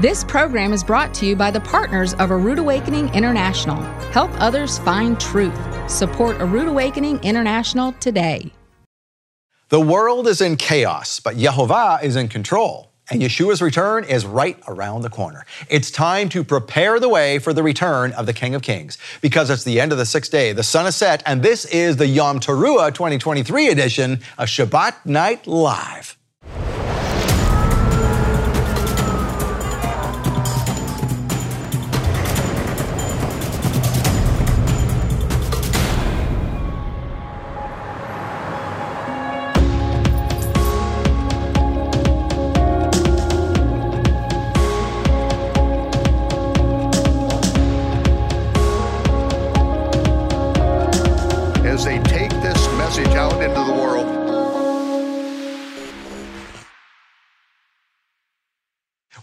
This program is brought to you by the partners of A Rood Awakening International. Help others find truth. Support A Rood Awakening International today. The world is in chaos, but Yehovah is in control. And Yeshua's return is right around the corner. It's time to prepare the way for the return of the King of Kings because it's the end of the sixth day. The sun is set, and this is the Yom Teruah 2023 edition of Shabbat Night Live.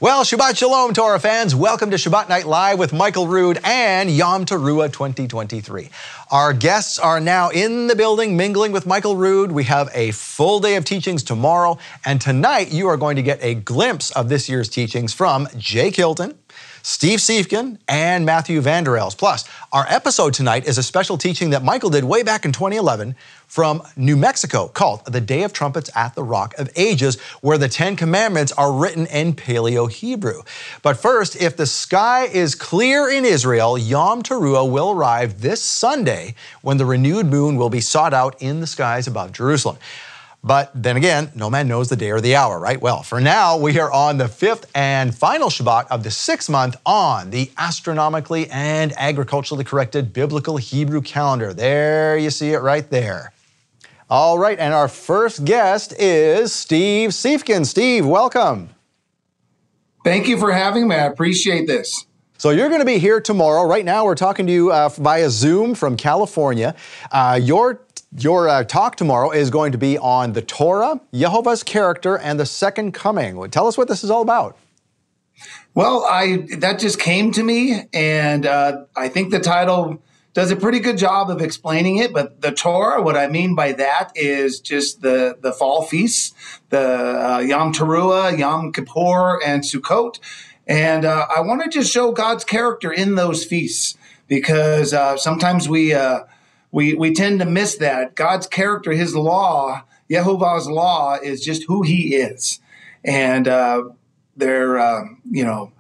Well, Shabbat Shalom, Torah fans. Welcome to Shabbat Night Live with Michael Rood and Yom Teruah 2023. Our guests are now in the building mingling with Michael Rood. We have a full day of teachings tomorrow, and tonight you are going to get a glimpse of this year's teachings from Jake Hilton, Steve Siefken, and Matthew Vander Els. Plus, our episode tonight is a special teaching that Michael did way back in 2011 from New Mexico called The Day of Trumpets at the Rock of Ages, where the Ten Commandments are written in Paleo Hebrew. But first, if the sky is clear in Israel, Yom Teruah will arrive this Sunday when the renewed moon will be sought out in the skies above Jerusalem. But then again, no man knows the day or the hour, right? Well, for now, we are on the fifth and final Shabbat of the sixth month on the astronomically and agriculturally corrected biblical Hebrew calendar. There you see it right there. All right, and our first guest is Steve Siefken. Steve, welcome. Thank you for having me. I appreciate this. So you're going to be here tomorrow. Right now, we're talking to you uh, via Zoom from California. Uh, your your uh, talk tomorrow is going to be on the Torah, Jehovah's character, and the second coming. Tell us what this is all about. Well, I that just came to me, and uh, I think the title does a pretty good job of explaining it. But the Torah, what I mean by that is just the the fall feasts, the uh, Yom Teruah, Yom Kippur, and Sukkot. And uh, I want to just show God's character in those feasts because uh, sometimes we uh, we we tend to miss that God's character, His law, Yehovah's law, is just who He is, and uh, they're uh, you know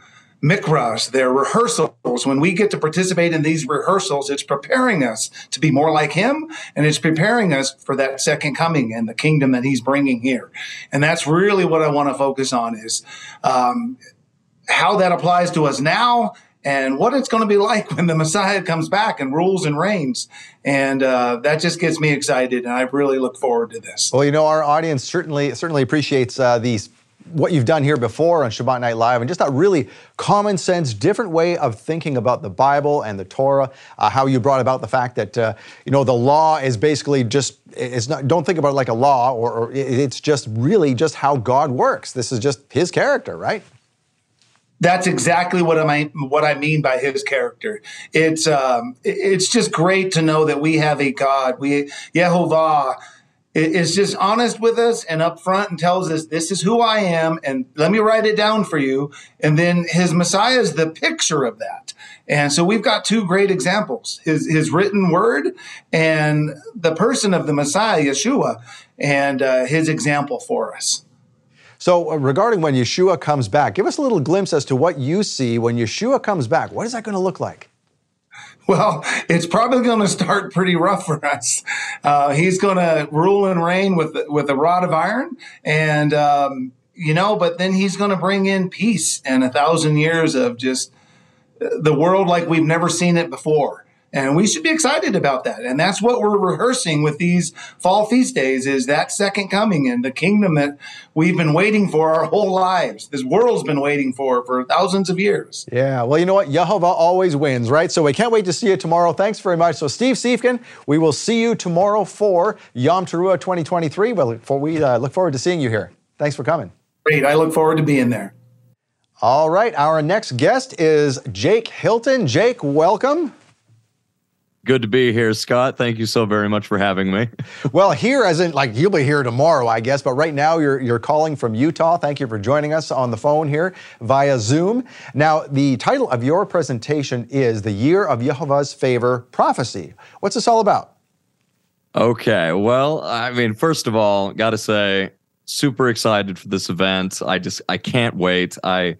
mikras, they're rehearsals. When we get to participate in these rehearsals, it's preparing us to be more like Him, and it's preparing us for that second coming and the kingdom that He's bringing here. And that's really what I want to focus on is. Um, how that applies to us now and what it's going to be like when the Messiah comes back and rules and reigns. And uh, that just gets me excited, and I really look forward to this. Well, you know, our audience certainly certainly appreciates uh, these what you've done here before on Shabbat Night Live, and just that really common sense, different way of thinking about the Bible and the Torah. Uh, how you brought about the fact that uh, you know the law is basically just it's not. Don't think about it like a law, or, or it's just really just how God works. This is just His character, right? That's exactly what I what I mean by his character. It's um, it's just great to know that we have a God. We Yehovah is just honest with us and upfront and tells us this is who I am and let me write it down for you. And then his Messiah is the picture of that. And so we've got two great examples: his his written word and the person of the Messiah, Yeshua, and uh, his example for us. So, uh, regarding when Yeshua comes back, give us a little glimpse as to what you see when Yeshua comes back. What is that going to look like? Well, it's probably going to start pretty rough for us. Uh, he's going to rule and reign with with a rod of iron, and um, you know, but then he's going to bring in peace and a thousand years of just uh, the world like we've never seen it before. And we should be excited about that. And that's what we're rehearsing with these fall feast days is that second coming and the kingdom that we've been waiting for our whole lives. This world's been waiting for for thousands of years. Yeah, well, you know what? Yehovah always wins, right? So we can't wait to see you tomorrow. Thanks very much. So Steve Siefken, we will see you tomorrow for Yom Teruah 2023. Well, for, we uh, look forward to seeing you here. Thanks for coming. Great. I look forward to being there. All right, our next guest is Jake Hilton. Jake, welcome. Good to be here, Scott. Thank you so very much for having me. Well, here, as in, like, you'll be here tomorrow, I guess, but right now you're, you're calling from Utah. Thank you for joining us on the phone here via Zoom. Now, the title of your presentation is The Year of Yehovah's Favor Prophecy. What's this all about? Okay. Well, I mean, first of all, got to say, super excited for this event. I just, I can't wait. I,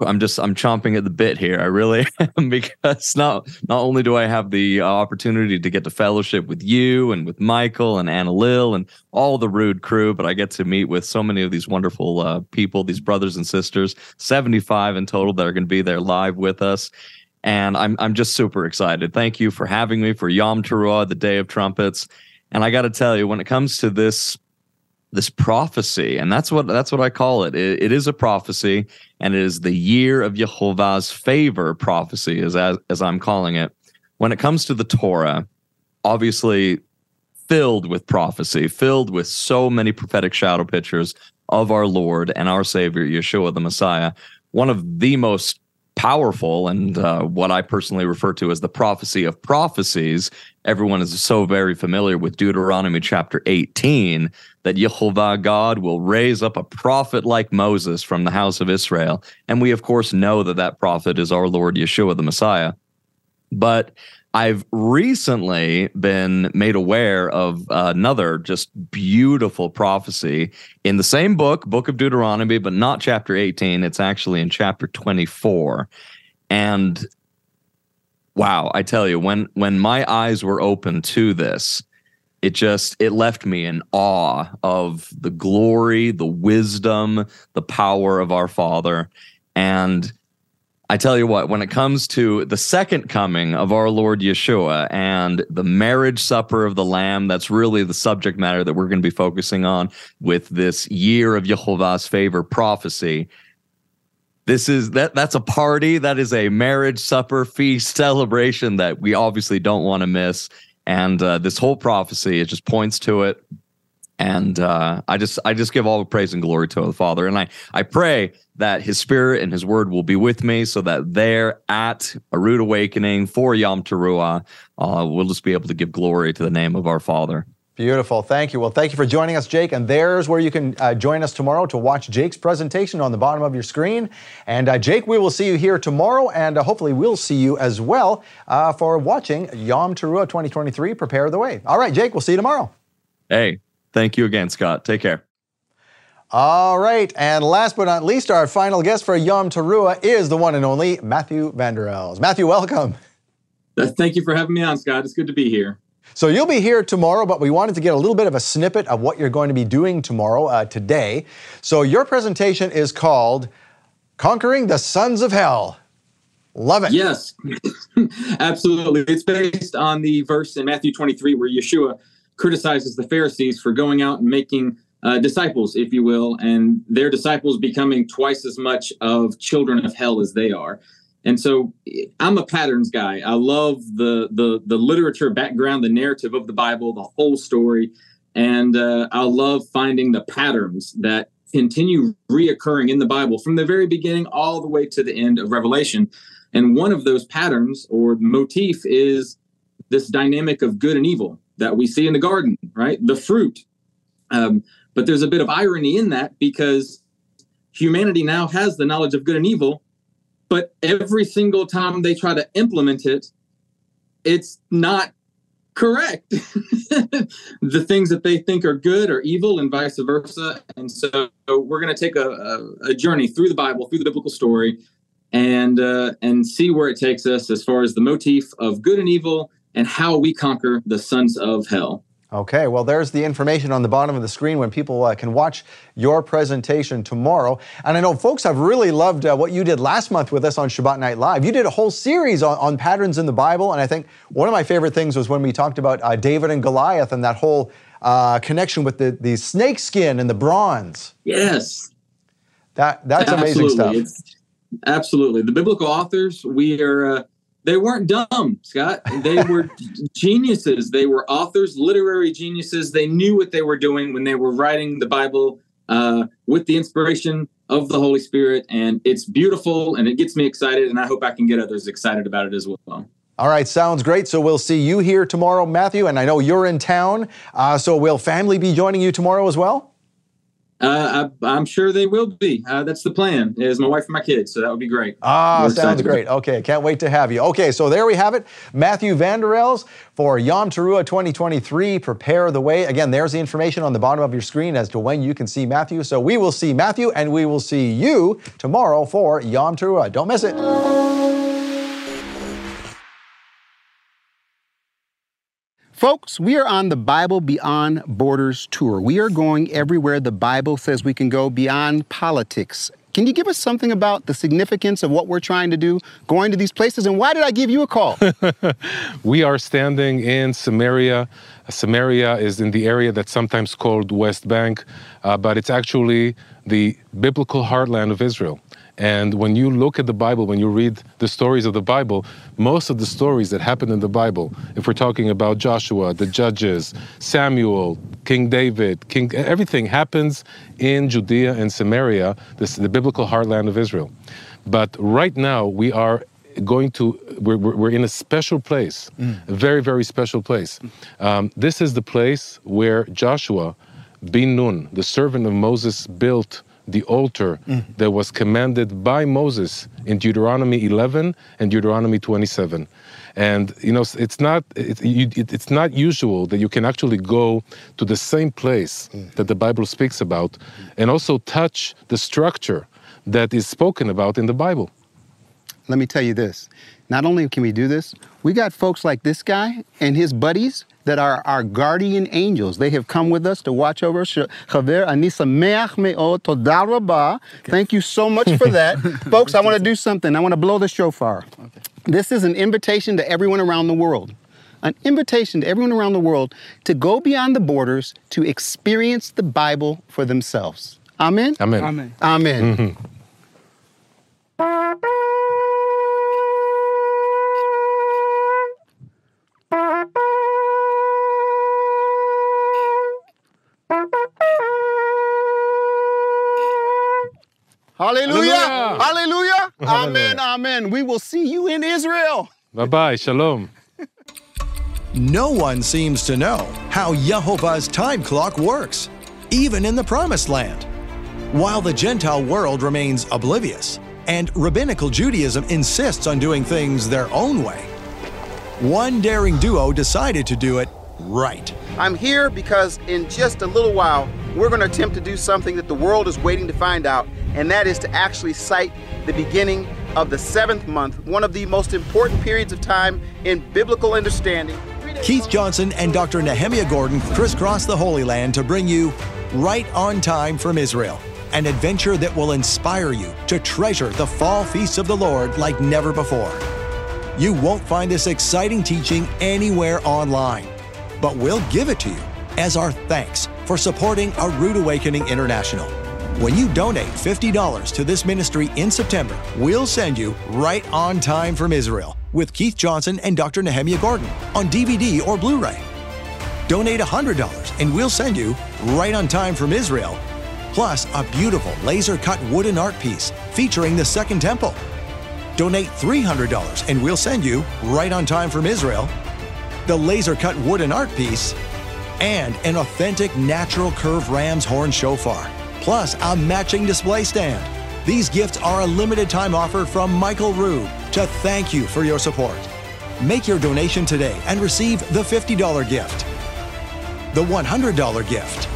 I'm just I'm chomping at the bit here. I really am because not not only do I have the uh, opportunity to get to fellowship with you and with Michael and Anna Lil and all the Rood crew, but I get to meet with so many of these wonderful uh, people, these brothers and sisters, 75 in total that are going to be there live with us. And I'm I'm just super excited. Thank you for having me for Yom Teruah, the Day of Trumpets. And I got to tell you, when it comes to this this prophecy, and that's what that's what I call it. it. It is a prophecy, and it is the year of Jehovah's favor prophecy, as as, as I'm calling it. When it comes to the Torah, obviously filled with prophecy, filled with so many prophetic shadow pictures of our Lord and our Savior Yeshua the Messiah. One of the most powerful and uh, what I personally refer to as the prophecy of prophecies. Everyone is so very familiar with Deuteronomy chapter 18 that Jehovah God will raise up a prophet like Moses from the house of Israel. And we, of course, know that that prophet is our Lord Yeshua the Messiah. But I've recently been made aware of another just beautiful prophecy in the same book, Book of Deuteronomy, but not chapter 18. It's actually in chapter 24. And wow, I tell you, when when my eyes were open to this, it just it left me in awe of the glory, the wisdom, the power of our Father. And I tell you what, when it comes to the second coming of our Lord Yeshua and the marriage supper of the Lamb, that's really the subject matter that we're going to be focusing on with this year of Jehovah's favor prophecy. This is that that's a party, that is a marriage supper feast celebration that we obviously don't want to miss. And uh, this whole prophecy, it just points to it and uh, I just I just give all the praise and glory to the Father, and I I pray that His Spirit and His Word will be with me, so that there at a rood awakening for Yom Teruah, uh, we'll just be able to give glory to the name of our Father. Beautiful. Thank you. Well, thank you for joining us, Jake. And there's where you can uh, join us tomorrow to watch Jake's presentation on the bottom of your screen. And uh, Jake, we will see you here tomorrow, and uh, hopefully we'll see you as well uh, for watching Yom Teruah 2023. Prepare the way. All right, Jake. We'll see you tomorrow. Hey, Thank you again, Scott. Take care. All right, and last but not least, our final guest for Yom Teruah is the one and only Matthew Vander Els. Matthew, welcome. Uh, thank you for having me on, Scott. It's good to be here. So you'll be here tomorrow, but we wanted to get a little bit of a snippet of what you're going to be doing tomorrow, uh, today. So your presentation is called "Conquering the Sons of Hell." Love it. Yes, absolutely. It's based on the verse in Matthew 23 where Yeshua criticizes the Pharisees for going out and making uh, disciples, if you will, and their disciples becoming twice as much of children of hell as they are. And so I'm a patterns guy. I love the the the literature background, the narrative of the Bible, the whole story, and uh, I love finding the patterns that continue reoccurring in the Bible from the very beginning all the way to the end of Revelation. And one of those patterns or motif is this dynamic of good and evil that we see in the garden, right? The fruit. Um, but there's a bit of irony in that because humanity now has the knowledge of good and evil, but every single time they try to implement it, it's not correct. the things that they think are good are evil, and vice versa. And so we're going to take a, a, a, journey through the Bible, through the biblical story, and uh, and see where it takes us as far as the motif of good and evil and how we conquer the sons of hell. Okay, well, there's the information on the bottom of the screen when people uh, can watch your presentation tomorrow. And I know folks have really loved uh, what you did last month with us on Shabbat Night Live. You did a whole series on, on patterns in the Bible, and I think one of my favorite things was when we talked about uh, David and Goliath and that whole uh, connection with the, the snake skin and the bronze. Yes. That, that's absolutely. amazing stuff. It's, absolutely. The biblical authors, we are uh, they weren't dumb, Scott. They were geniuses. They were authors, literary geniuses. They knew what they were doing when they were writing the Bible uh, with the inspiration of the Holy Spirit. And it's beautiful and it gets me excited. And I hope I can get others excited about it as well. All right, sounds great. So we'll see you here tomorrow, Matthew, and I know you're in town. Uh, so will family be joining you tomorrow as well? Uh, I, am sure they will be. Uh, that's the plan. Is my wife and my kids, so that would be great. Ah, sounds great. Okay, can't wait to have you. Okay, so there we have it. Matthew Vander Els for Yom Teruah 2023. Prepare the way. Again, there's the information on the bottom of your screen as to when you can see Matthew. So we will see Matthew, and we will see you tomorrow for Yom Teruah. Don't miss it. Folks, we are on the Bible Beyond Borders tour. We are going everywhere the Bible says we can go beyond politics. Can you give us something about the significance of what we're trying to do going to these places and why did I give you a call? we are standing in Samaria. Samaria is in the area that's sometimes called West Bank, uh, but it's actually the biblical heartland of Israel. And when you look at the Bible, when you read the stories of the Bible, most of the stories that happen in the Bible, if we're talking about Joshua, the Judges, Samuel, King David, King, everything happens in Judea and Samaria, this, the biblical heartland of Israel. But right now, we are going to we're, we're in a special place mm. a very very special place um, this is the place where joshua bin nun the servant of moses built the altar mm. that was commanded by Moses in Deuteronomy 11 and Deuteronomy 27. And you know, it's not it, it, it's not usual that you can actually go to the same place mm. that the Bible speaks about, and also touch the structure that is spoken about in the Bible. Let me tell you this: not only can we do this, we got folks like this guy and his buddies that are our guardian angels. They have come with us to watch over us. Thank you so much for that. Folks, I want to do something. I want to blow the shofar. Okay. This is an invitation to everyone around the world. An invitation to everyone around the world to go beyond the borders to experience the Bible for themselves. Amen? Amen. Amen. Amen. Mm-hmm. Hallelujah. Hallelujah. Hallelujah. Amen. Amen. We will see you in Israel. Bye bye. Shalom. No one seems to know how Yehovah's time clock works, even in the Promised Land. While the Gentile world remains oblivious, and Rabbinical Judaism insists on doing things their own way, one daring duo decided to do it right. I'm here because in just a little while, we're going to attempt to do something that the world is waiting to find out, and that is to actually sight the beginning of the seventh month, one of the most important periods of time in biblical understanding. Keith Johnson and Dr. Nehemia Gordon crisscross the Holy Land to bring you Right on Time from Israel, an adventure that will inspire you to treasure the fall feasts of the Lord like never before. You won't find this exciting teaching anywhere online, but we'll give it to you as our thanks for supporting A Rood Awakening International. When you donate $50 to this ministry in September, we'll send you Right on Time from Israel with Keith Johnson and Dr. Nehemia Gordon on DVD or Blu ray. Donate $100 and we'll send you Right on Time from Israel, plus a beautiful laser cut wooden art piece featuring the Second Temple. Donate $300 and we'll send you Right on Time from Israel, the laser cut wooden art piece, and an authentic natural curved ram's horn shofar plus a matching display stand. These gifts are a limited time offer from Michael Rood to thank you for your support. Make your donation today and receive the $50 gift, the $100 gift,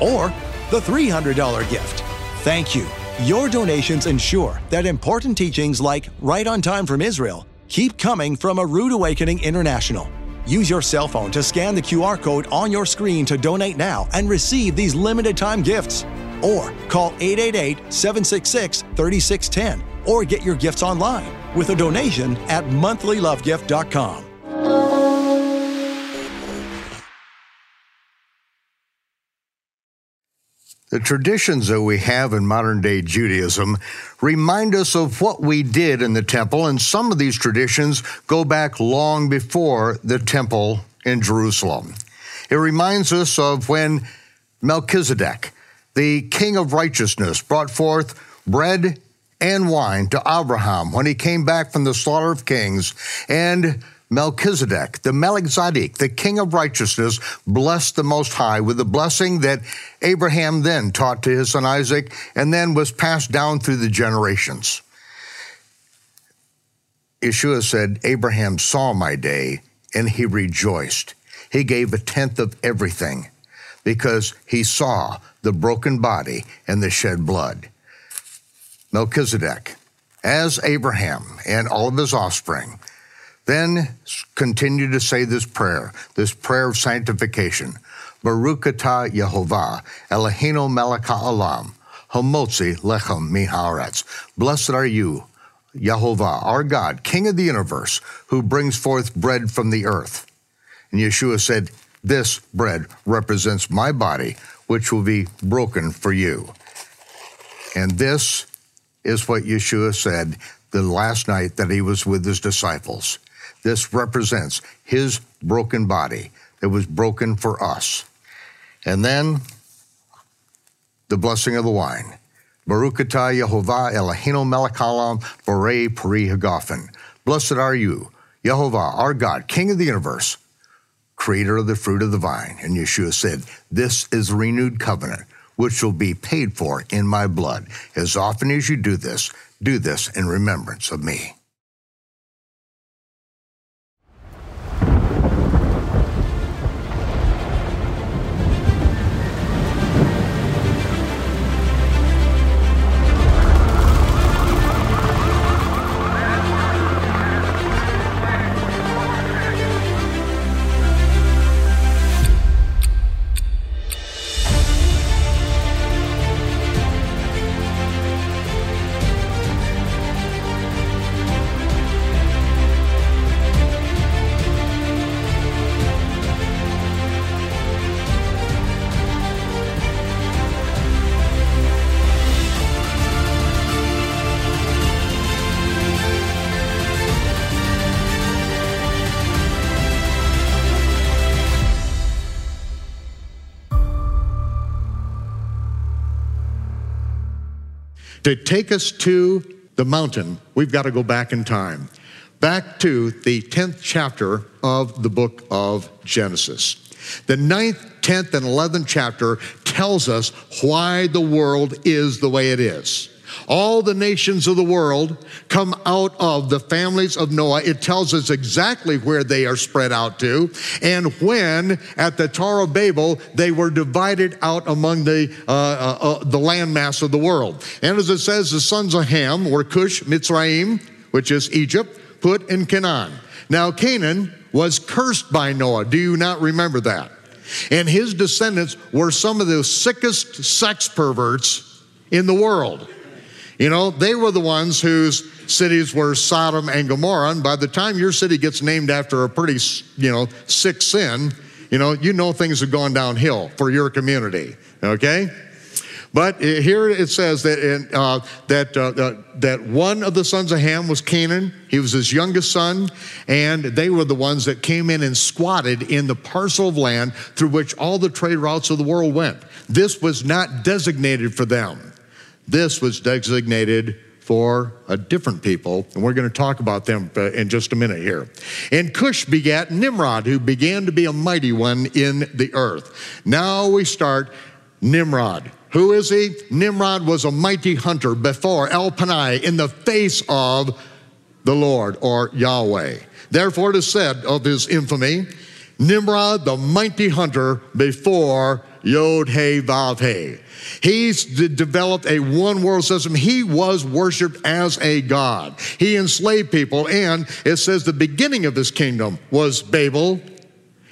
or the $300 gift. Thank you. Your donations ensure that important teachings like Right on Time from Israel keep coming from A Rood Awakening International. Use your cell phone to scan the QR code on your screen to donate now and receive these limited time gifts or call 888 766 3610 or get your gifts online with a donation at monthlylovegift.com. The traditions that we have in modern day Judaism remind us of what we did in the temple, and some of these traditions go back long before the temple in Jerusalem. It reminds us of when Melchizedek, the king of righteousness, brought forth bread and wine to Abraham when he came back from the slaughter of kings, and Melchizedek, the Melchizedek, the king of righteousness, blessed the Most High with the blessing that Abraham then taught to his son Isaac and then was passed down through the generations. Yeshua said, Abraham saw my day and he rejoiced. He gave a tenth of everything because he saw the broken body and the shed blood. Melchizedek, as Abraham and all of his offspring, then continue to say this prayer, this prayer of sanctification. Baruch atah Yehovah, Eloheinu melech ha'olam, homotzi lechem miharetz. Blessed are you, Yehovah, our God, King of the universe, who brings forth bread from the earth. And Yeshua said, This bread represents my body, which will be broken for you. And this is what Yeshua said the last night that he was with his disciples. This represents his broken body that was broken for us. And then the blessing of the wine. Baruch atah Yehovah Eloheinu melech haolam borei peri hagafen. Blessed are you, Yehovah, our God, King of the universe, creator of the fruit of the vine. And Yeshua said, This is renewed covenant, which will be paid for in my blood. As often as you do this, do this in remembrance of me. To take us to the mountain, we've got to go back in time, back to the 10th chapter of the book of Genesis. The 9th, 10th, and 11th chapter tells us why the world is the way it is. All the nations of the world come out of the families of Noah. It tells us exactly where they are spread out to and when at the Tower of Babel they were divided out among the, uh, uh, uh, the landmass of the world. And as it says, the sons of Ham were Cush, Mitzrayim, which is Egypt, Put, and Canaan. Now, Canaan was cursed by Noah. Do you not remember that? And his descendants were some of the sickest sex perverts in the world. You know, they were the ones whose cities were Sodom and Gomorrah. And by the time your city gets named after a pretty, you know, sick sin, you know, you know things have gone downhill for your community. Okay? But here it says that uh, that uh, uh, that one of the sons of Ham was Canaan. He was his youngest son, and they were the ones that came in and squatted in the parcel of land through which all the trade routes of the world went. This was not designated for them. This was designated for a different people, and we're going to talk about them uh, in just a minute here. And Cush begat Nimrod, who began to be a mighty one in the earth. Now we start Nimrod. Who is he? Nimrod was a mighty hunter before El Panai in the face of the Lord or Yahweh. Therefore, it is said of his infamy, Nimrod, the mighty hunter before Yod He Vav He. He's developed a one world system. He was worshiped as a god. He enslaved people, and it says the beginning of his kingdom was Babel,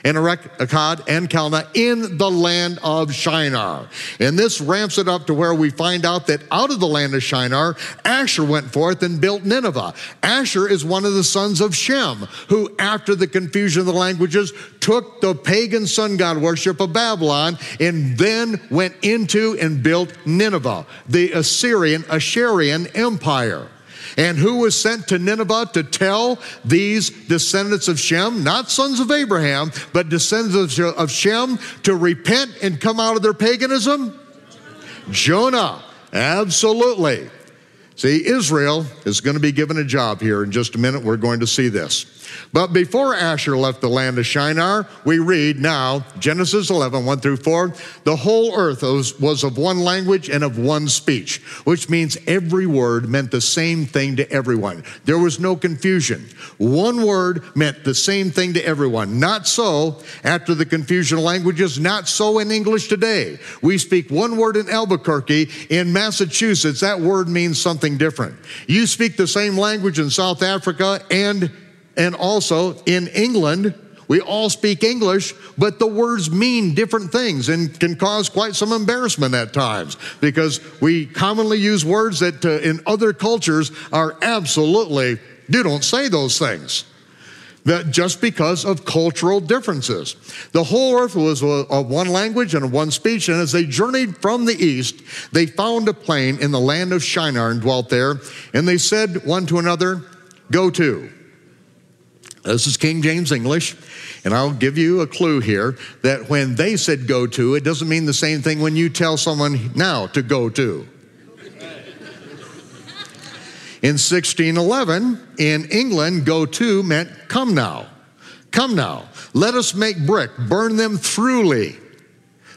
and Akkad, and Calneh in the land of Shinar. And this ramps it up to where we find out that out of the land of Shinar, Asher went forth and built Nineveh. Asher is one of the sons of Shem, who, after the confusion of the languages, took the pagan sun god worship of Babylon and then went into and built Nineveh, the Assyrian, Asherian empire. And who was sent to Nineveh to tell these descendants of Shem, not sons of Abraham, but descendants of Shem, to repent and come out of their paganism? Jonah, absolutely. See, Israel is going to be given a job here in just a minute. We're going to see this. But before Asher left the land of Shinar, we read now, Genesis 11, 1 through 4, the whole earth was, of one language and of one speech, which means every word meant the same thing to everyone. There was no confusion. One word meant the same thing to everyone. Not so after the confusion of languages, not so in English today. We speak one word in Albuquerque. In Massachusetts, that word means something different. You speak the same language in South Africa and and also in England, we all speak English, but the words mean different things and can cause quite some embarrassment at times because we commonly use words that uh, in other cultures are absolutely, you don't say those things. That just because of cultural differences. The whole earth was of one language and one speech, and as they journeyed from the east, they found a plain in the land of Shinar and dwelt there, and they said one to another, Go to. This is King James English, and I'll give you a clue here that when they said go to, it doesn't mean the same thing when you tell someone now to go to. In 1611, in England, go to meant come now. Come now. Let us make brick, burn them throughly.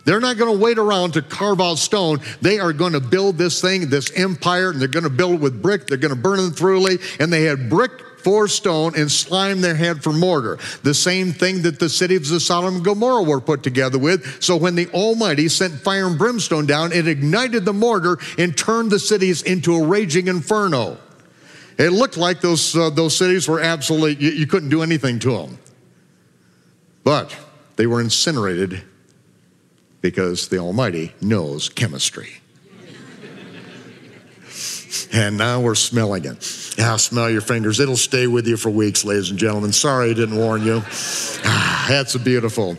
They're not going to wait around to carve out stone. They are going to build this thing, this empire, and they're going to build it with brick. They're going to burn them throughly. And they had brick for stone and slime their head for mortar. The same thing that the cities of Sodom and Gomorrah were put together with. So when the Almighty sent fire and brimstone down, it ignited the mortar and turned the cities into a raging inferno. It looked like those, uh, those cities were absolutely, you, you couldn't do anything to them. But they were incinerated because the Almighty knows chemistry. And now we're smelling it. Yeah, smell your fingers. It'll stay with you for weeks, ladies and gentlemen. Sorry I didn't warn you. Ah, that's beautiful.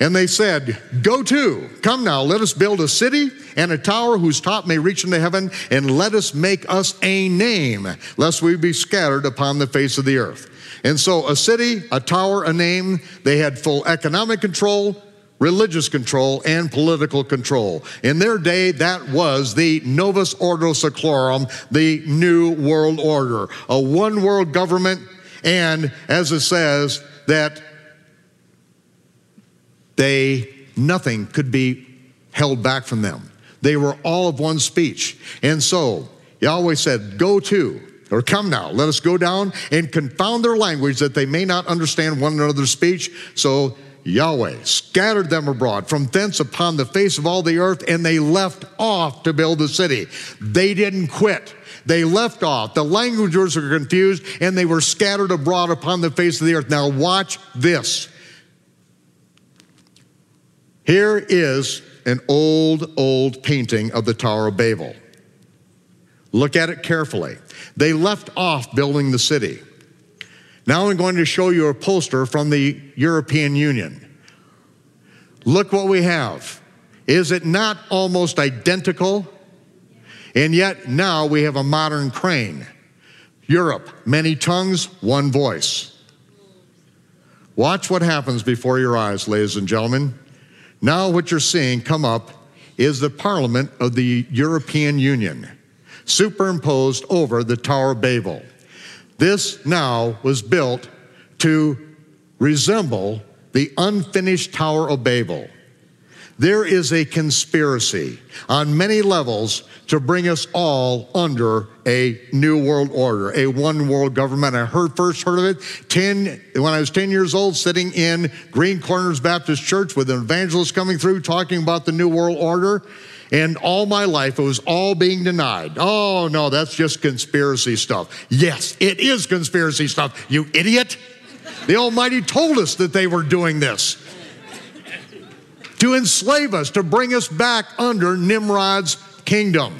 And they said, Go to, come now, let us build a city and a tower whose top may reach into heaven, and let us make us a name, lest we be scattered upon the face of the earth. And so, a city, a tower, a name, they had full economic control, religious control, and political control. In their day, that was the Novus Ordo Seclorum, the New World Order, a one world government, and as it says, that they, nothing could be held back from them. They were all of one speech. And so, Yahweh said, Go to, or come now, let us go down and confound their language that they may not understand one another's speech. So Yahweh scattered them abroad from thence upon the face of all the earth, and they left off to build the city. They didn't quit. They left off. The languages were confused, and they were scattered abroad upon the face of the earth. Now, watch this. Here is an old, old painting of the Tower of Babel. Look at it carefully. They left off building the city. Now I'm going to show you a poster from the European Union. Look what we have. Is it not almost identical? And yet now we have a modern crane. Europe, many tongues, one voice. Watch what happens before your eyes, ladies and gentlemen. Now, what you're seeing come up is the Parliament of the European Union, superimposed over the Tower of Babel. This now was built to resemble the unfinished Tower of Babel. There is a conspiracy on many levels to bring us all under a new world order, a one world government. I heard first heard of it 10 when I was 10 years old sitting in Green Corners Baptist Church with an evangelist coming through talking about the new world order. And all my life, it was all being denied. Oh, no, that's just conspiracy stuff. Yes, it is conspiracy stuff, you idiot. The Almighty told us that they were doing this to enslave us, to bring us back under Nimrod's kingdom.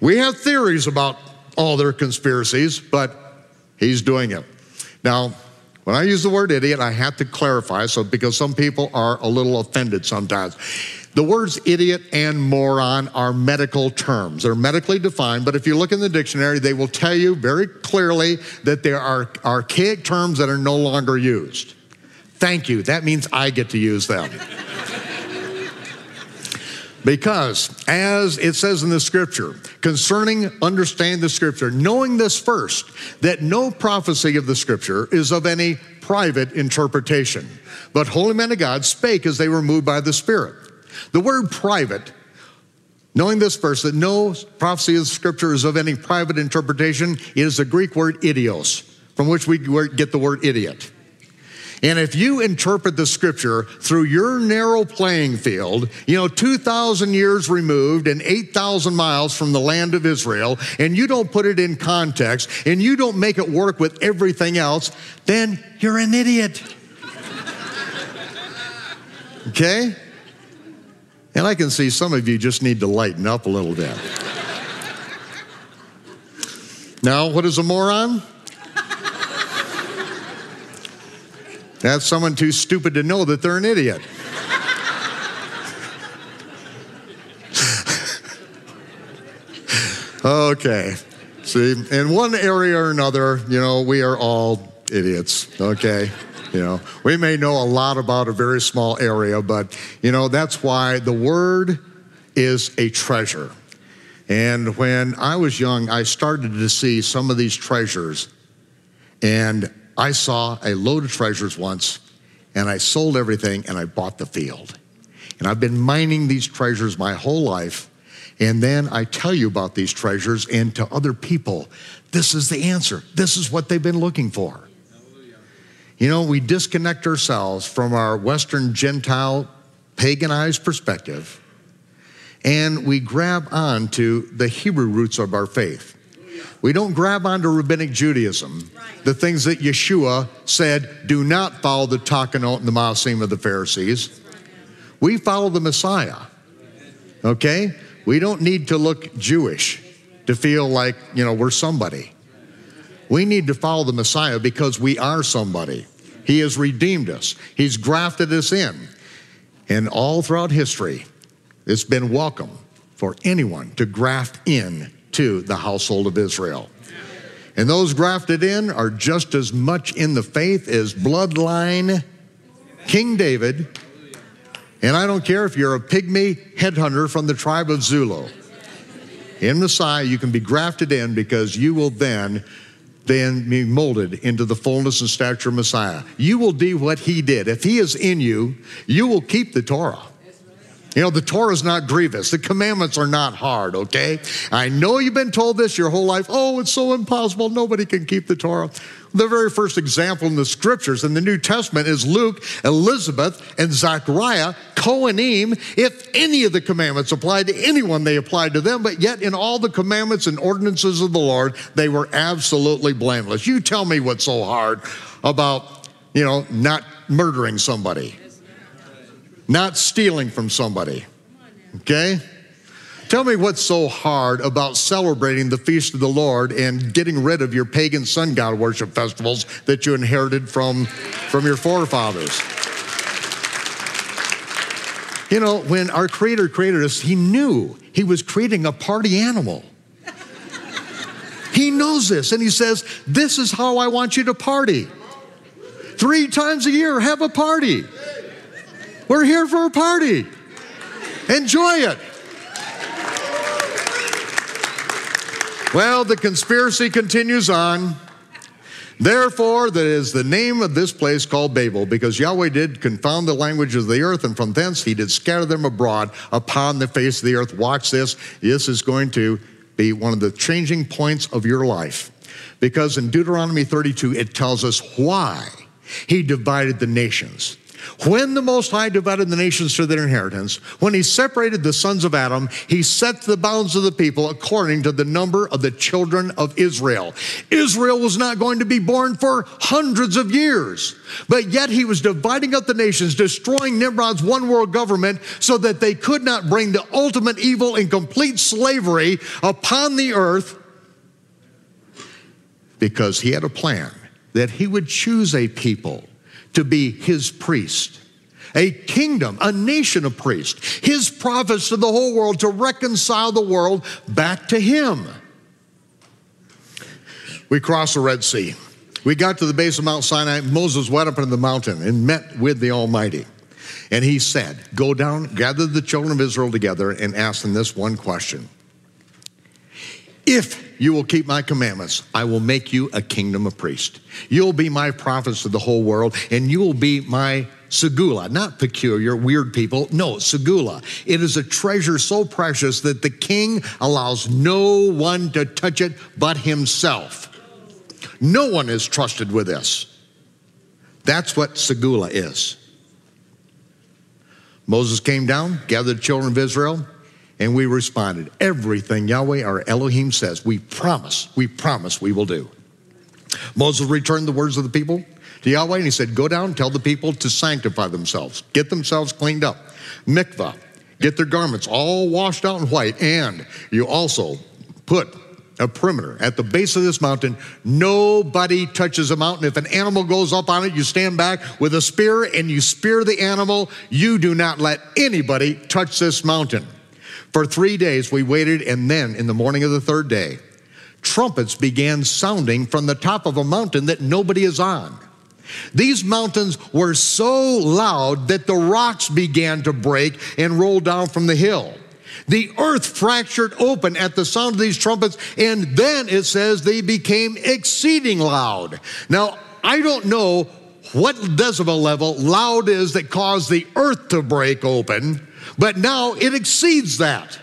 We have theories about all their conspiracies, but he's doing it. Now, when I use the word idiot, I have to clarify so because some people are a little offended sometimes. The words idiot and moron are medical terms. They're medically defined, but if you look in the dictionary, they will tell you very clearly that there are archaic terms that are no longer used. Thank you. That means I get to use them. Because, as it says in the scripture, concerning understand the scripture, knowing this first, that no prophecy of the scripture is of any private interpretation, but holy men of God spake as they were moved by the Spirit. The word private, knowing this verse, that no prophecy of scripture is of any private interpretation, is the Greek word idios, from which we get the word idiot. And if you interpret the scripture through your narrow playing field, you know, 2,000 years removed and 8,000 miles from the land of Israel, and you don't put it in context and you don't make it work with everything else, then you're an idiot. okay? And I can see some of you just need to lighten up a little bit. now, what is a moron? That's someone too stupid to know that they're an idiot. okay. See, in one area or another, you know, we are all idiots, okay? You know, we may know a lot about a very small area, but, you know, that's why the word is a treasure. And when I was young, I started to see some of these treasures, and I saw a load of treasures once, and I sold everything and I bought the field. And I've been mining these treasures my whole life. And then I tell you about these treasures, and to other people, this is the answer. This is what they've been looking for. You know, we disconnect ourselves from our Western Gentile paganized perspective, and we grab on to the Hebrew roots of our faith. We don't grab onto rabbinic Judaism, the things that Yeshua said, do not follow the Takanot and the Maasim of the Pharisees. We follow the Messiah. Okay? We don't need to look Jewish to feel like, you know, we're somebody. We need to follow the Messiah because we are somebody. He has redeemed us, He's grafted us in. And all throughout history, it's been welcome for anyone to graft in to the household of Israel. And those grafted in are just as much in the faith as bloodline King David. And I don't care if you're a pygmy headhunter from the tribe of Zulu. In Messiah, you can be grafted in because you will then then be molded into the fullness and stature of Messiah. You will do what he did. If he is in you, you will keep the Torah. You know, the Torah is not grievous. The commandments are not hard, okay? I know you've been told this your whole life. Oh, it's so impossible. Nobody can keep the Torah. The very first example in the scriptures in the New Testament is Luke, Elizabeth, and Zachariah, Kohanim. If any of the commandments applied to anyone, they applied to them, but yet in all the commandments and ordinances of the Lord, they were absolutely blameless. You tell me what's so hard about, you know, not murdering somebody not stealing from somebody. Okay? Tell me what's so hard about celebrating the feast of the Lord and getting rid of your pagan sun god worship festivals that you inherited from, from your forefathers. You know, when our Creator created us, He knew He was creating a party animal. He knows this, and He says, This is how I want you to party. Three times a year, have a party. We're here for a party. Enjoy it. Well, the conspiracy continues on. Therefore, that is the name of this place called Babel, because Yahweh did confound the language of the earth, and from thence he did scatter them abroad upon the face of the earth. Watch this. This is going to be one of the changing points of your life. Because in Deuteronomy 32, it tells us why he divided the nations. When the Most High divided the nations to their inheritance, when he separated the sons of Adam, he set the bounds of the people according to the number of the children of Israel. Israel was not going to be born for hundreds of years, but yet he was dividing up the nations, destroying Nimrod's one world government so that they could not bring the ultimate evil and complete slavery upon the earth because he had a plan that he would choose a people to be his priest, a kingdom, a nation of priests, his prophets to the whole world to reconcile the world back to him. We crossed the Red Sea. We got to the base of Mount Sinai. Moses went up into the mountain and met with the Almighty. And he said, Go down, gather the children of Israel together, and ask them this one question If you will keep my commandments, I will make you a kingdom of priests. You'll be my prophets to the whole world, and you will be my segula, not peculiar, weird people. No, segula. It is a treasure so precious that the king allows no one to touch it but himself. No one is trusted with this. That's what segula is. Moses came down, gathered the children of Israel, and we responded. Everything Yahweh our Elohim says, we promise, we promise we will do. Moses returned the words of the people to Yahweh and he said, Go down, tell the people to sanctify themselves, get themselves cleaned up. Mikvah, get their garments all washed out in white, and you also put a perimeter at the base of this mountain. Nobody touches the mountain. If an animal goes up on it, you stand back with a spear and you spear the animal. You do not let anybody touch this mountain. For three days we waited, and then in the morning of the third day, trumpets began sounding from the top of a mountain that nobody is on. These mountains were so loud that the rocks began to break and roll down from the hill. The earth fractured open at the sound of these trumpets, and then it says they became exceeding loud. Now, I don't know what decibel level loud is that caused the earth to break open, but now it exceeds that.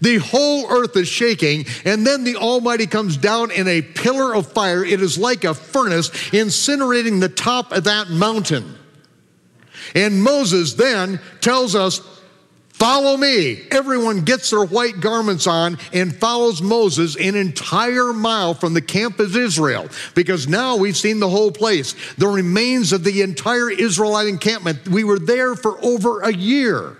The whole earth is shaking, and then the Almighty comes down in a pillar of fire. It is like a furnace incinerating the top of that mountain. And Moses then tells us, Follow me. Everyone gets their white garments on and follows Moses an entire mile from the camp of Israel because now we've seen the whole place. The remains of the entire Israelite encampment. We were there for over a year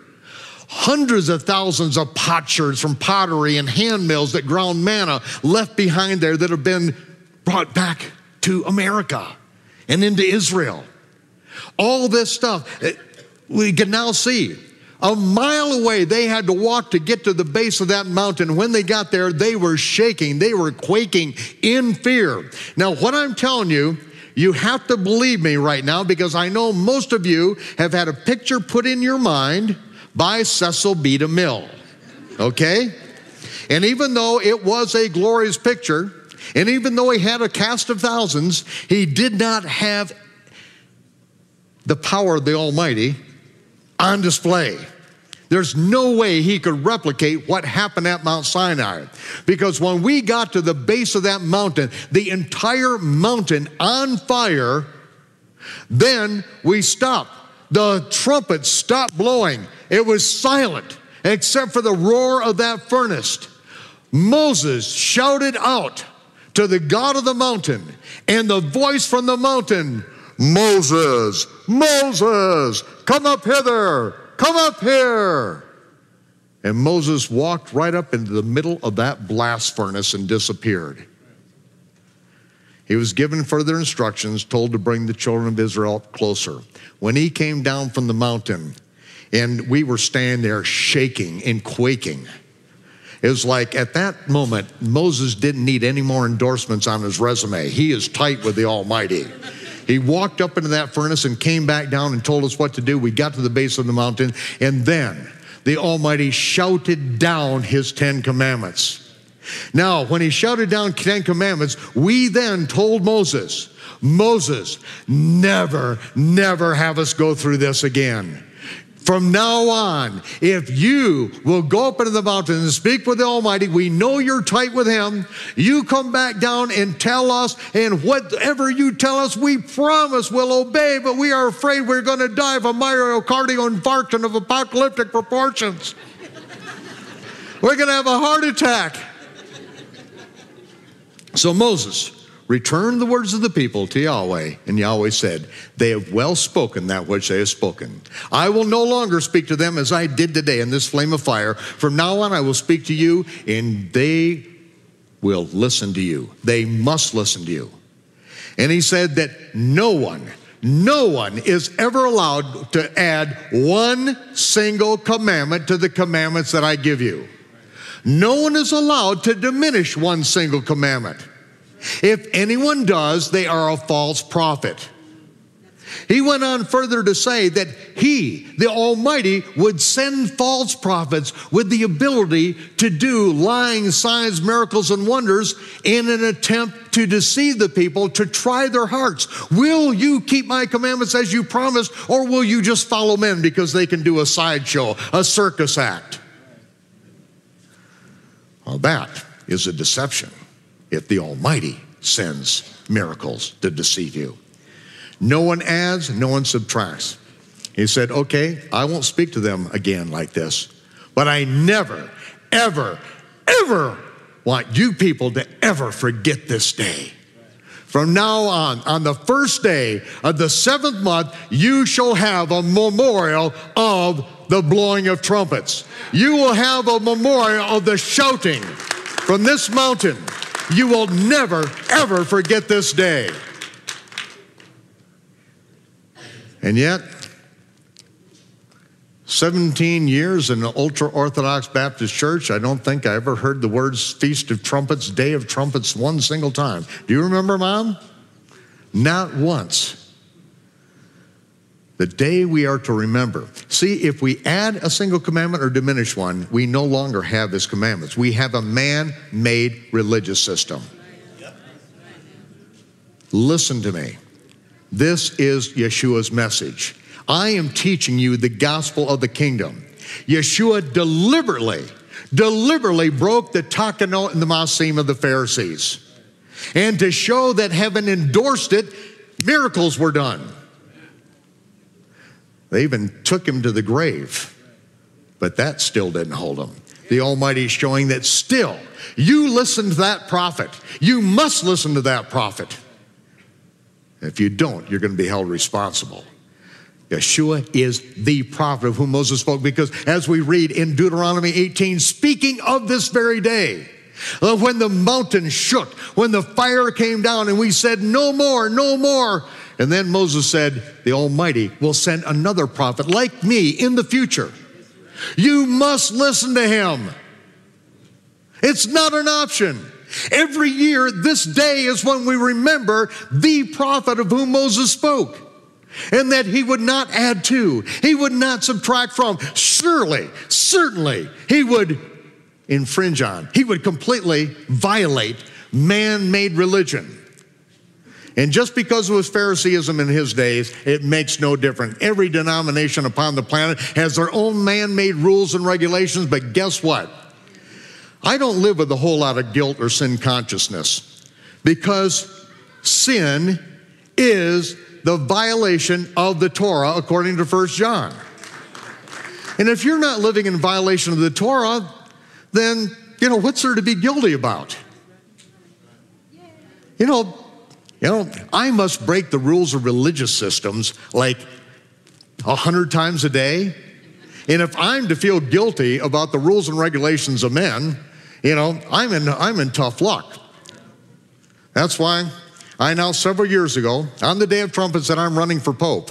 hundreds of thousands of potsherds from pottery and hand mills that ground manna left behind there that have been brought back to America and into Israel. All this stuff eh, we can now see. A mile away, they had to walk to get to the base of that mountain. When they got there, they were shaking, they were quaking in fear. Now, what I'm telling you, you have to believe me right now because I know most of you have had a picture put in your mind by Cecil B. DeMille. Okay? And even though it was a glorious picture, and even though he had a cast of thousands, he did not have the power of the Almighty on display. There's no way he could replicate what happened at Mount Sinai. Because when we got to the base of that mountain, the entire mountain on fire, then we stopped. The trumpet stopped blowing. It was silent except for the roar of that furnace. Moses shouted out to the God of the mountain, and the voice from the mountain Moses, Moses, come up hither, come up here. And Moses walked right up into the middle of that blast furnace and disappeared. He was given further instructions, told to bring the children of Israel closer. When he came down from the mountain, and we were standing there shaking and quaking. It was like at that moment, Moses didn't need any more endorsements on his resume. He is tight with the Almighty. He walked up into that furnace and came back down and told us what to do. We got to the base of the mountain, and then the Almighty shouted down his Ten Commandments. Now, when he shouted down Ten Commandments, we then told Moses, Moses, never, never have us go through this again. From now on, if you will go up into the mountain and speak with the Almighty, we know you're tight with Him. You come back down and tell us, and whatever you tell us, we promise we'll obey, but we are afraid we're going to die of a myocardial infarction of apocalyptic proportions. we're going to have a heart attack. So Moses returned the words of the people to Yahweh, and Yahweh said, They have well spoken that which they have spoken. I will no longer speak to them as I did today in this flame of fire. From now on, I will speak to you, and they will listen to you. They must listen to you. And he said that no one, no one is ever allowed to add one single commandment to the commandments that I give you. No one is allowed to diminish one single commandment. If anyone does, they are a false prophet. He went on further to say that he, the Almighty, would send false prophets with the ability to do lying signs, miracles, and wonders in an attempt to deceive the people, to try their hearts. Will you keep my commandments as you promised, or will you just follow men because they can do a sideshow, a circus act? Well, that is a deception if the Almighty sends miracles to deceive you. No one adds, no one subtracts. He said, Okay, I won't speak to them again like this, but I never, ever, ever want you people to ever forget this day. From now on, on the first day of the seventh month, you shall have a memorial of the blowing of trumpets. You will have a memorial of the shouting from this mountain. You will never, ever forget this day. And yet, 17 years in an ultra Orthodox Baptist church, I don't think I ever heard the words Feast of Trumpets, Day of Trumpets one single time. Do you remember, Mom? Not once. The day we are to remember. See, if we add a single commandment or diminish one, we no longer have his commandments. We have a man made religious system. Listen to me. This is Yeshua's message. I am teaching you the gospel of the kingdom. Yeshua deliberately, deliberately broke the takanot and the ma'asim of the Pharisees. And to show that heaven endorsed it, miracles were done. They even took him to the grave, but that still didn't hold him. The Almighty is showing that still, you listen to that prophet. You must listen to that prophet. If you don't, you're going to be held responsible. Yeshua is the prophet of whom Moses spoke because as we read in Deuteronomy 18, speaking of this very day, when the mountain shook, when the fire came down, and we said, No more, no more. And then Moses said, The Almighty will send another prophet like me in the future. You must listen to him. It's not an option. Every year, this day is when we remember the prophet of whom Moses spoke. And that he would not add to, he would not subtract from. Surely, certainly, he would infringe on, he would completely violate man made religion. And just because it was Phariseeism in his days, it makes no difference. Every denomination upon the planet has their own man made rules and regulations, but guess what? I don't live with a whole lot of guilt or sin consciousness because sin is the violation of the Torah according to 1 John. And if you're not living in violation of the Torah, then, you know, what's there to be guilty about? You know, you know, I must break the rules of religious systems like a hundred times a day. And if I'm to feel guilty about the rules and regulations of men, you know, I'm in, I'm in tough luck. That's why I announced several years ago on the day of trumpets that I'm running for Pope.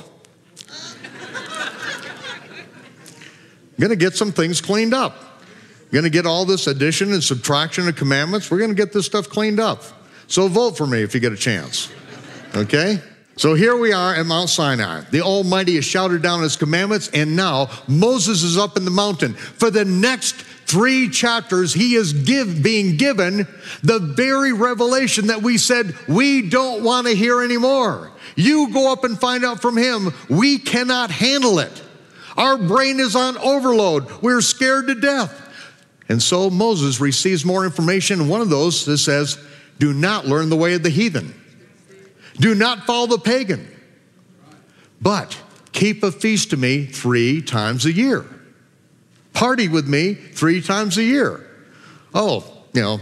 I'm going to get some things cleaned up. I'm going to get all this addition and subtraction of commandments. We're going to get this stuff cleaned up. So vote for me if you get a chance. Okay? So here we are at Mount Sinai. The Almighty has shouted down his commandments, and now Moses is up in the mountain. For the next three chapters, he is give, being given the very revelation that we said we don't want to hear anymore. You go up and find out from him. We cannot handle it. Our brain is on overload. We're scared to death. And so Moses receives more information. One of those that says, Do not learn the way of the heathen, do not follow the pagan, but keep a feast to me three times a year party with me three times a year. Oh, you know,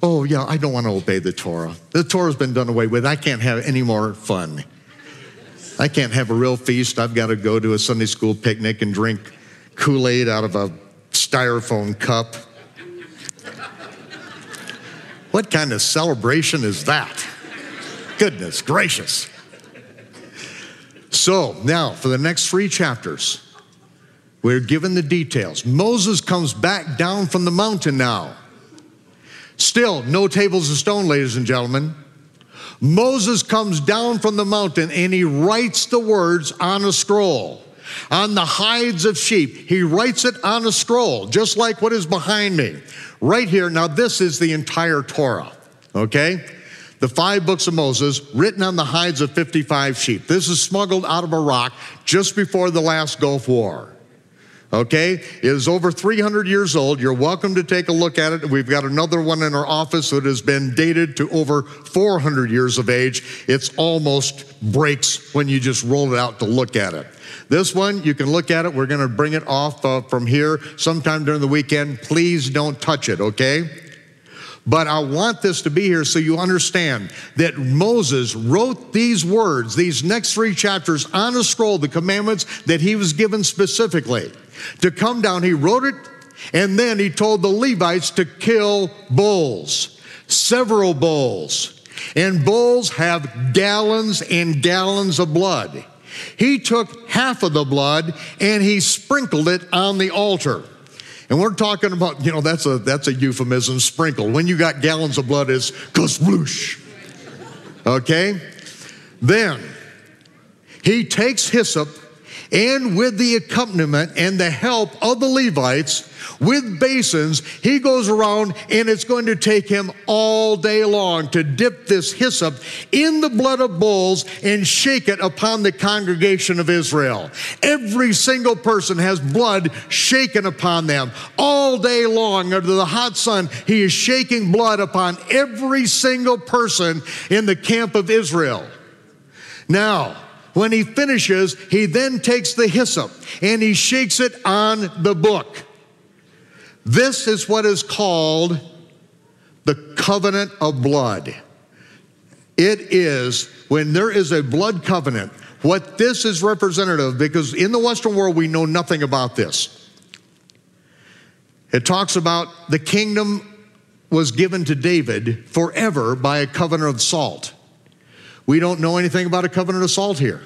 oh, yeah, I don't want to obey the Torah. The Torah's been done away with. I can't have any more fun. I can't have a real feast. I've got to go to a Sunday school picnic and drink Kool Aid out of a styrofoam cup. What kind of celebration is that? Goodness gracious. So, now for the next three chapters, we're given the details. Moses comes back down from the mountain now. Still, no tables of stone, ladies and gentlemen. Moses comes down from the mountain and he writes the words on a scroll. On the hides of sheep, he writes it on a scroll, just like what is behind me. Right here, now this is the entire Torah, okay? The five books of Moses written on the hides of 55 sheep. This is smuggled out of Iraq just before the last Gulf War. Okay, it is over 300 years old. You're welcome to take a look at it. We've got another one in our office that has been dated to over 400 years of age. It's almost breaks when you just roll it out to look at it. This one, you can look at it. We're going to bring it off uh, from here sometime during the weekend. Please don't touch it, okay? But I want this to be here so you understand that Moses wrote these words, these next three chapters on a scroll, the commandments that he was given specifically. To come down, he wrote it, and then he told the Levites to kill bulls, several bulls. And bulls have gallons and gallons of blood. He took half of the blood and he sprinkled it on the altar. And we're talking about, you know, that's a that's a euphemism, sprinkle. When you got gallons of blood, it's kasbloosh. Okay? Then he takes hyssop and with the accompaniment and the help of the Levites with basins, he goes around and it's going to take him all day long to dip this hyssop in the blood of bulls and shake it upon the congregation of Israel. Every single person has blood shaken upon them all day long under the hot sun. He is shaking blood upon every single person in the camp of Israel. Now, when he finishes, he then takes the hyssop and he shakes it on the book. This is what is called the covenant of blood. It is when there is a blood covenant, what this is representative, because in the Western world we know nothing about this. It talks about the kingdom was given to David forever by a covenant of salt. We don't know anything about a covenant of salt here.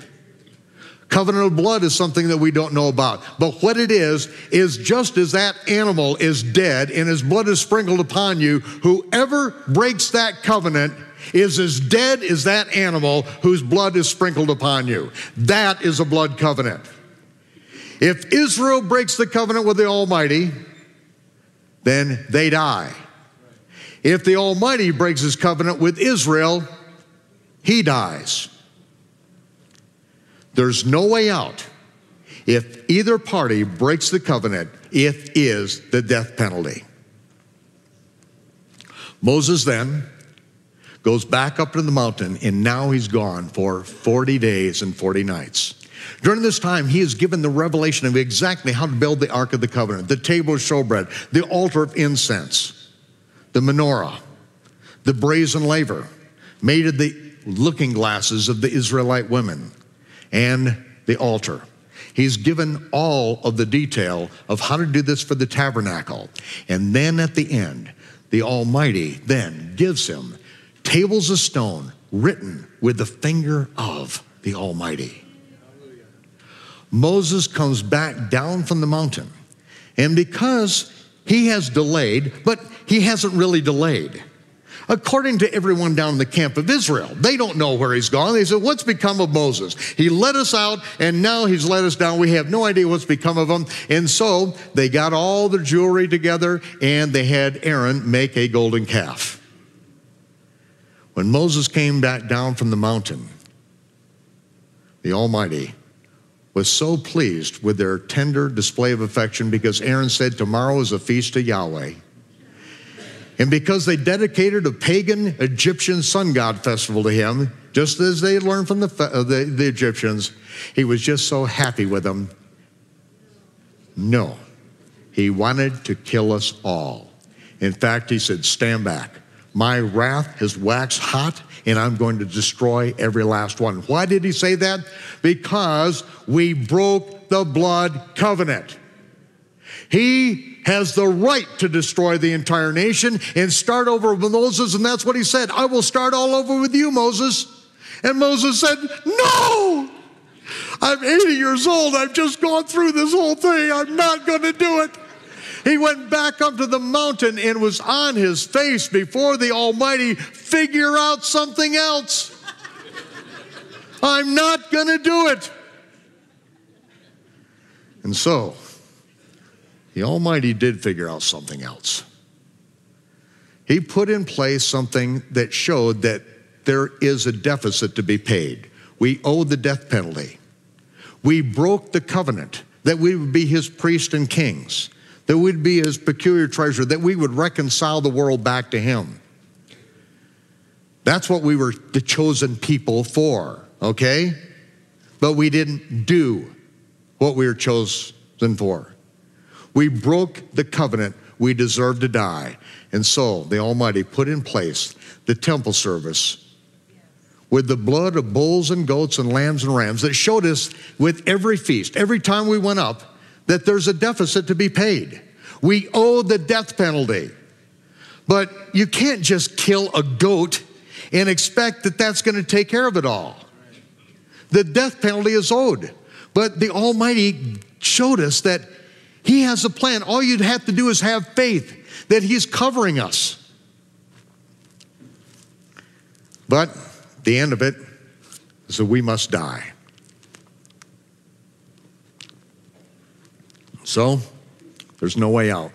Covenant of blood is something that we don't know about. But what it is, is just as that animal is dead and his blood is sprinkled upon you, whoever breaks that covenant is as dead as that animal whose blood is sprinkled upon you. That is a blood covenant. If Israel breaks the covenant with the Almighty, then they die. If the Almighty breaks his covenant with Israel, he dies. There's no way out. If either party breaks the covenant, it is the death penalty. Moses then goes back up to the mountain, and now he's gone for 40 days and 40 nights. During this time, he is given the revelation of exactly how to build the Ark of the Covenant, the table of showbread, the altar of incense, the menorah, the brazen laver, made of the looking glasses of the Israelite women, and the altar. He's given all of the detail of how to do this for the tabernacle. And then at the end, the Almighty then gives him tables of stone written with the finger of the Almighty. Moses comes back down from the mountain. And because he has delayed, but he hasn't really delayed according to everyone down in the camp of Israel. They don't know where he's gone. They said, What's become of Moses? He let us out, and now he's let us down. We have no idea what's become of him. And so they got all the jewelry together, and they had Aaron make a golden calf. When Moses came back down from the mountain, the Almighty was so pleased with their tender display of affection because Aaron said, Tomorrow is a feast to Yahweh. And because they dedicated a pagan Egyptian sun god festival to him, just as they had learned from the, uh, the, the Egyptians, he was just so happy with them. No, he wanted to kill us all. In fact, he said, Stand back. My wrath has waxed hot, and I'm going to destroy every last one. Why did he say that? Because we broke the blood covenant. He has the right to destroy the entire nation and start over with Moses, and that's what he said. I will start all over with you, Moses. And Moses said, No! I'm 80 years old. I've just gone through this whole thing. I'm not going to do it. He went back up to the mountain and was on his face before the Almighty. Figure out something else. I'm not going to do it. And so, the Almighty did figure out something else. He put in place something that showed that there is a deficit to be paid. We owe the death penalty. We broke the covenant that we would be his priests and kings, that we'd be his peculiar treasure, that we would reconcile the world back to him. That's what we were the chosen people for, okay? But we didn't do what we were chosen for. We broke the covenant, we deserved to die. And so the Almighty put in place the temple service with the blood of bulls and goats and lambs and rams that showed us with every feast, every time we went up, that there's a deficit to be paid. We owe the death penalty. But you can't just kill a goat and expect that that's going to take care of it all. The death penalty is owed. But the Almighty showed us that He has a plan. All you'd have to do is have faith that He's covering us. But the end of it is that we must die. So, there's no way out.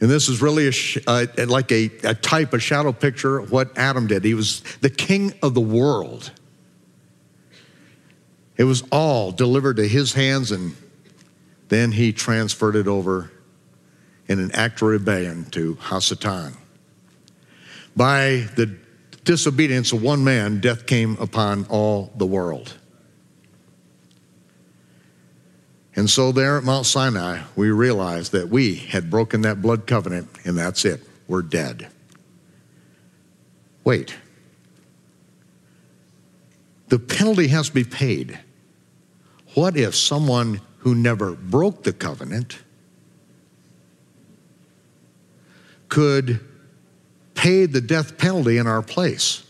And this is really a sh- uh, like a, a type, a shadow picture of what Adam did. He was the king of the world. It was all delivered to his hands, and then he transferred it over in an act of rebellion to Hasatan. By the disobedience of one man, death came upon all the world. And so, there at Mount Sinai, we realized that we had broken that blood covenant, and that's it. We're dead. Wait. The penalty has to be paid. What if someone who never broke the covenant could pay the death penalty in our place.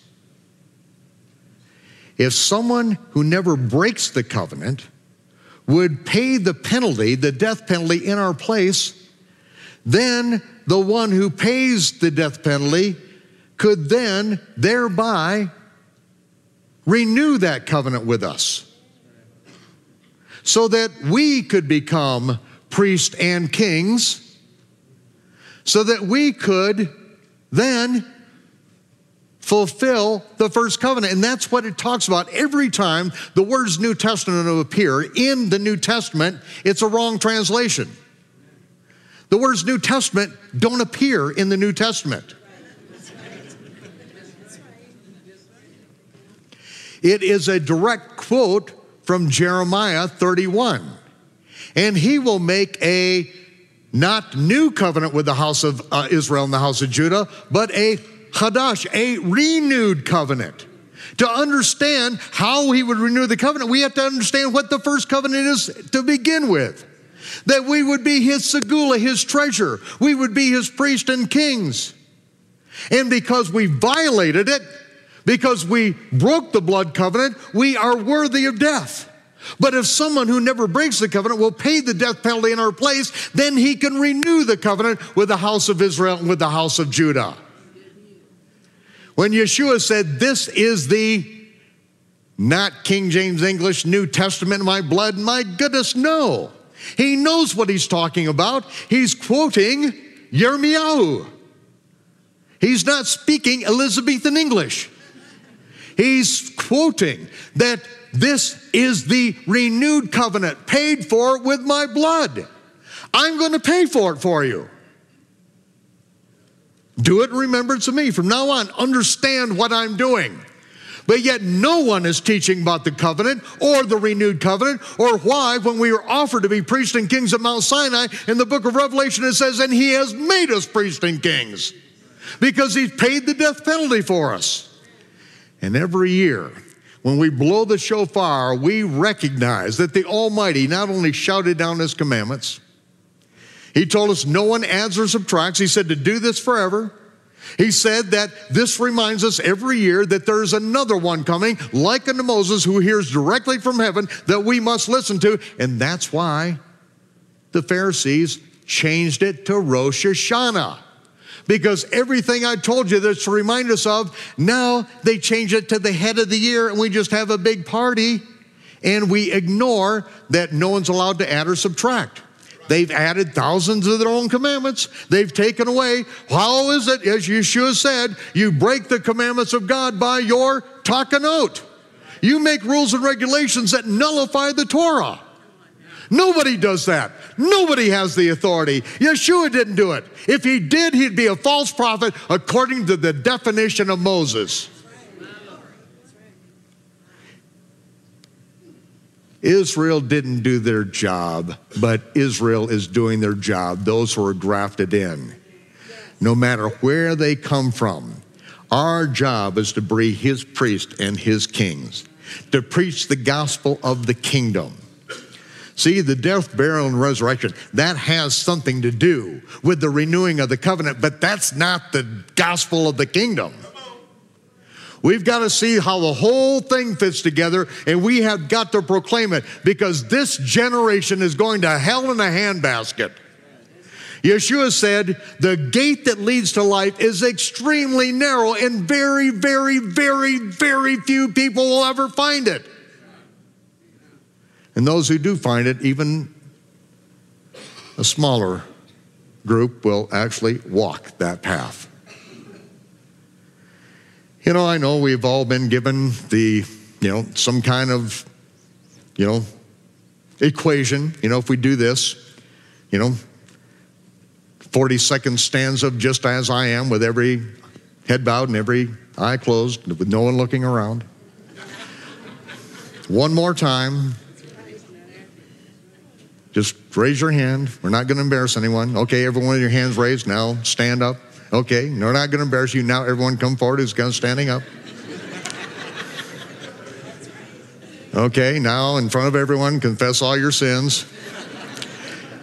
If someone who never breaks the covenant would pay the penalty, the death penalty in our place, then the one who pays the death penalty could then thereby renew that covenant with us so that we could become priests and kings, so that we could then fulfill the first covenant. And that's what it talks about. Every time the words New Testament appear in the New Testament, it's a wrong translation. The words New Testament don't appear in the New Testament. It is a direct quote from Jeremiah 31. And he will make a not new covenant with the house of uh, Israel and the house of Judah, but a Hadash, a renewed covenant. To understand how he would renew the covenant, we have to understand what the first covenant is to begin with. That we would be his segula, his treasure. We would be his priest and kings. And because we violated it, because we broke the blood covenant, we are worthy of death. But if someone who never breaks the covenant will pay the death penalty in our place, then he can renew the covenant with the house of Israel and with the house of Judah. When Yeshua said, This is the not King James English New Testament my blood, my goodness, no. He knows what he's talking about. He's quoting Yirmiyahu. He's not speaking Elizabethan English. He's quoting that this is the renewed covenant paid for with my blood. I'm going to pay for it for you. Do it in remembrance of me. From now on, understand what I'm doing. But yet, no one is teaching about the covenant or the renewed covenant or why, when we were offered to be priests and kings at Mount Sinai, in the book of Revelation, it says, and he has made us priests and kings because he's paid the death penalty for us. And every year, when we blow the shofar, we recognize that the Almighty not only shouted down His commandments, He told us no one adds or subtracts. He said to do this forever. He said that this reminds us every year that there's another one coming, like unto Moses, who hears directly from heaven that we must listen to. And that's why the Pharisees changed it to Rosh Hashanah. Because everything I told you that's to remind us of, now they change it to the head of the year and we just have a big party and we ignore that no one's allowed to add or subtract. They've added thousands of their own commandments. They've taken away. How is it, as Yeshua said, you break the commandments of God by your takanot? You make rules and regulations that nullify the Torah. Nobody does that. Nobody has the authority. Yeshua didn't do it. If he did, he'd be a false prophet according to the definition of Moses. Israel didn't do their job, but Israel is doing their job, those who are grafted in. No matter where they come from, our job is to be his priests and his kings, to preach the gospel of the kingdom. See, the death, burial, and resurrection, that has something to do with the renewing of the covenant, but that's not the gospel of the kingdom. We've got to see how the whole thing fits together, and we have got to proclaim it because this generation is going to hell in a handbasket. Yeshua said, The gate that leads to life is extremely narrow, and very, very, very, very few people will ever find it. And those who do find it, even a smaller group, will actually walk that path. You know, I know we've all been given the, you know, some kind of, you know, equation. You know, if we do this, you know, 40 second stanza of just as I am with every head bowed and every eye closed with no one looking around. One more time. Just raise your hand. We're not going to embarrass anyone. Okay, everyone, your hands raised. Now stand up. Okay, we're not going to embarrass you. Now everyone come forward who's going standing up. Okay, now in front of everyone, confess all your sins.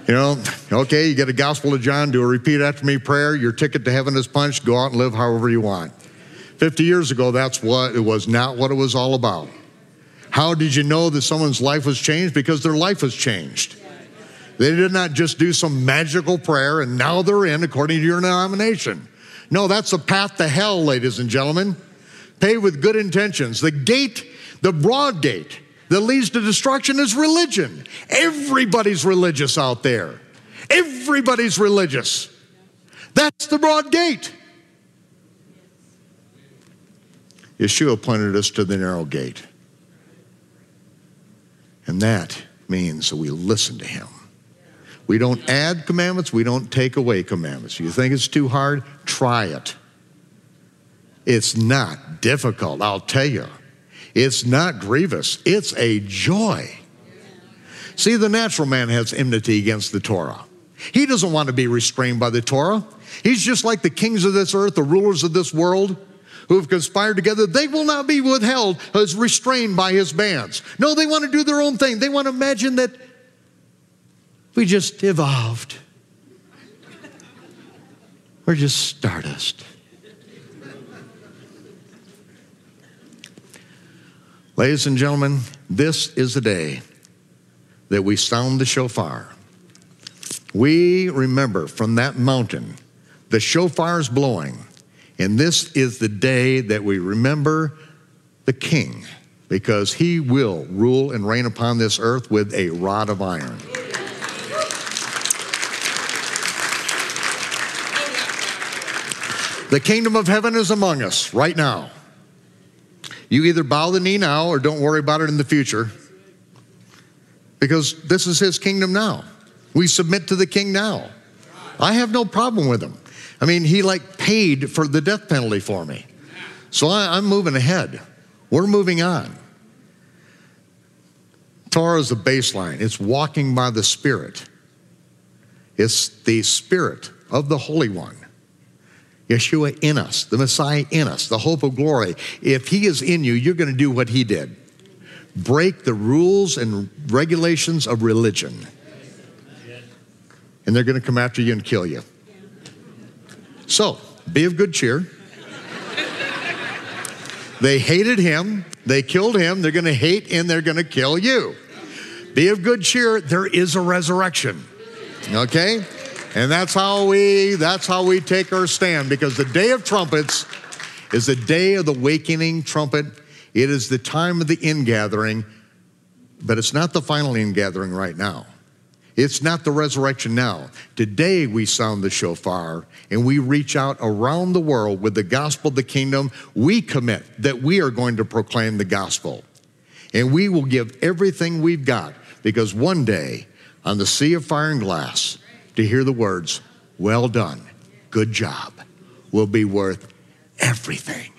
You know, okay, you get a Gospel of John, do a repeat after me prayer. Your ticket to heaven is punched. Go out and live however you want. 50 years ago, that's what it was not what it was all about. How did you know that someone's life was changed? Because their life was changed. They did not just do some magical prayer and now they're in according to your denomination. No, that's a path to hell, ladies and gentlemen. Pay with good intentions. The gate, the broad gate that leads to destruction is religion. Everybody's religious out there. Everybody's religious. That's the broad gate. Yeshua pointed us to the narrow gate. And that means that we listen to him. We don't add commandments, we don't take away commandments. You think it's too hard? Try it. It's not difficult, I'll tell you. It's not grievous, it's a joy. See, the natural man has enmity against the Torah. He doesn't want to be restrained by the Torah. He's just like the kings of this earth, the rulers of this world who have conspired together. They will not be withheld as restrained by his bands. No, they want to do their own thing. They want to imagine that we just evolved. We're just stardust. Ladies and gentlemen, this is the day that we sound the shofar. We remember from that mountain the shofar's blowing, and this is the day that we remember the king because he will rule and reign upon this earth with a rod of iron. The kingdom of heaven is among us right now. You either bow the knee now or don't worry about it in the future because this is his kingdom now. We submit to the king now. I have no problem with him. I mean, he like paid for the death penalty for me. So I, am moving ahead. We're moving on. Torah is the baseline, it's walking by the Spirit. It's the Spirit of the Holy One Yeshua in us, the Messiah in us, the hope of glory. If he is in you, you're going to do what he did break the rules and regulations of religion. And they're going to come after you and kill you. So, be of good cheer. They hated him, they killed him, they're going to hate and they're going to kill you. Be of good cheer, there is a resurrection. Okay? And that's how we that's how we take our stand because the day of trumpets is the day of the wakening trumpet. It is the time of the ingathering, but it's not the final ingathering right now. It's not the resurrection now. Today we sound the shofar and we reach out around the world with the gospel of the kingdom. We commit that we are going to proclaim the gospel. And we will give everything we've got because one day on the sea of fire and glass, to hear the words, well done, good job, will be worth everything.